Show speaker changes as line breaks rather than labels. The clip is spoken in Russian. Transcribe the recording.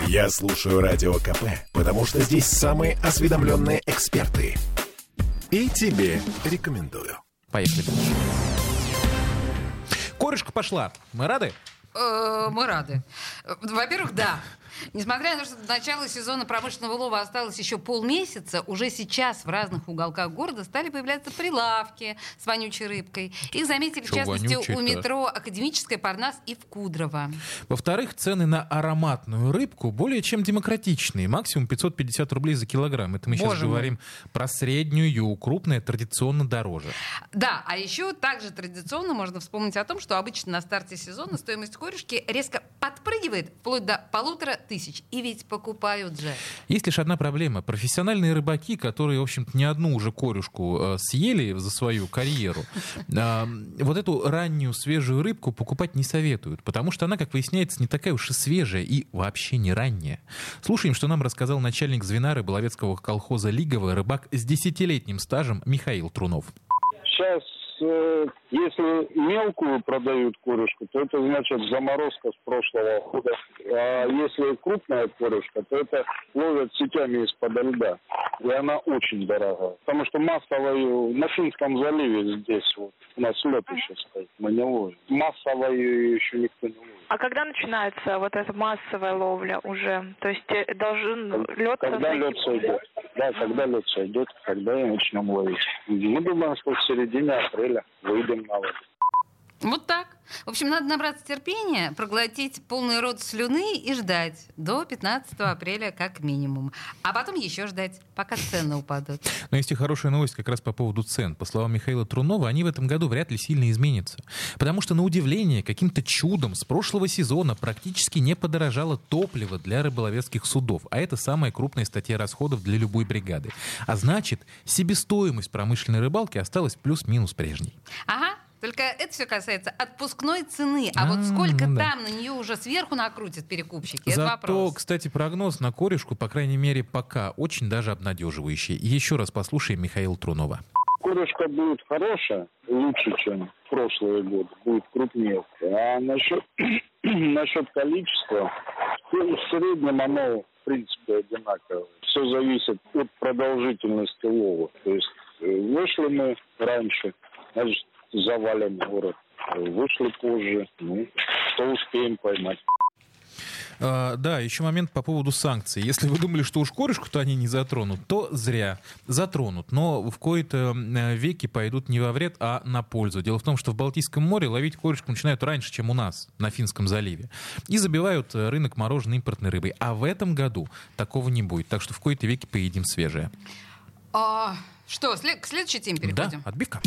Я слушаю Радио КП, потому что здесь самые осведомленные эксперты. И тебе рекомендую.
Поехали. Корюшка пошла. Мы рады?
Э, Мы рады. Во-первых, да. Несмотря на то, что до начала сезона промышленного лова осталось еще полмесяца, уже сейчас в разных уголках города стали появляться прилавки с вонючей рыбкой. Их заметили, в
Чё
частности, у метро Академическая, Парнас и в Кудрово.
Во-вторых, цены на ароматную рыбку более чем демократичные. Максимум 550 рублей за килограмм. Это мы сейчас
Боже мой.
говорим про среднюю. Крупная традиционно дороже.
Да, а еще также традиционно можно вспомнить о том, что обычно на старте сезона стоимость корюшки резко подпрыгивает вплоть до полутора тысяч. И ведь покупают же.
Есть лишь одна проблема. Профессиональные рыбаки, которые, в общем-то, не одну уже корюшку э, съели за свою карьеру, э, вот эту раннюю свежую рыбку покупать не советуют, потому что она, как выясняется, не такая уж и свежая и вообще не ранняя. Слушаем, что нам рассказал начальник звена рыболовецкого колхоза «Лиговый» рыбак с десятилетним стажем Михаил Трунов.
Сейчас, э, если мелкую продают корюшку, то это значит заморозка с прошлого года. А если крупная корюшка, то это ловят сетями из-под льда. И она очень дорогая. Потому что массовую на Финском заливе здесь вот у нас лед еще стоит, мы не ловим. Массовую еще никто не ловит.
А когда начинается вот эта массовая ловля уже? То есть э, должен лед
Когда лед сойдет. Да, когда лед сойдет, тогда и начнем ловить. Мы думаем, что в середине апреля выйдем на лед.
Вот так. В общем, надо набраться терпения, проглотить полный рот слюны и ждать до 15 апреля как минимум. А потом еще ждать, пока цены упадут.
Но есть и хорошая новость как раз по поводу цен. По словам Михаила Трунова, они в этом году вряд ли сильно изменятся. Потому что, на удивление, каким-то чудом с прошлого сезона практически не подорожало топливо для рыболовецких судов. А это самая крупная статья расходов для любой бригады. А значит, себестоимость промышленной рыбалки осталась плюс-минус прежней.
Ага. Только это все касается отпускной цены. А, вот
А,
сколько
ну да.
там на нее уже сверху накрутят перекупщики, это
Зато,
вопрос.
кстати, прогноз на корешку, по крайней мере, пока очень даже обнадеживающий. Еще раз послушаем Михаила Трунова.
Корюшка будет хорошая, лучше, чем в прошлый год, будет крупнее. А насчет, насчет количества, ну, в среднем оно, в принципе, одинаковое. Все зависит от продолжительности лова. То есть э, вышли мы раньше, значит, завалим город. Вышли позже, ну, что успеем поймать.
А, да, еще момент по поводу санкций. Если вы думали, что уж корешку-то они не затронут, то зря. Затронут, но в кои-то э, веки пойдут не во вред, а на пользу. Дело в том, что в Балтийском море ловить корешку начинают раньше, чем у нас, на Финском заливе. И забивают э, рынок мороженой импортной рыбой. А в этом году такого не будет. Так что в кои-то веки поедим свежее.
А, что, к следующей теме переходим?
Да, отбивка.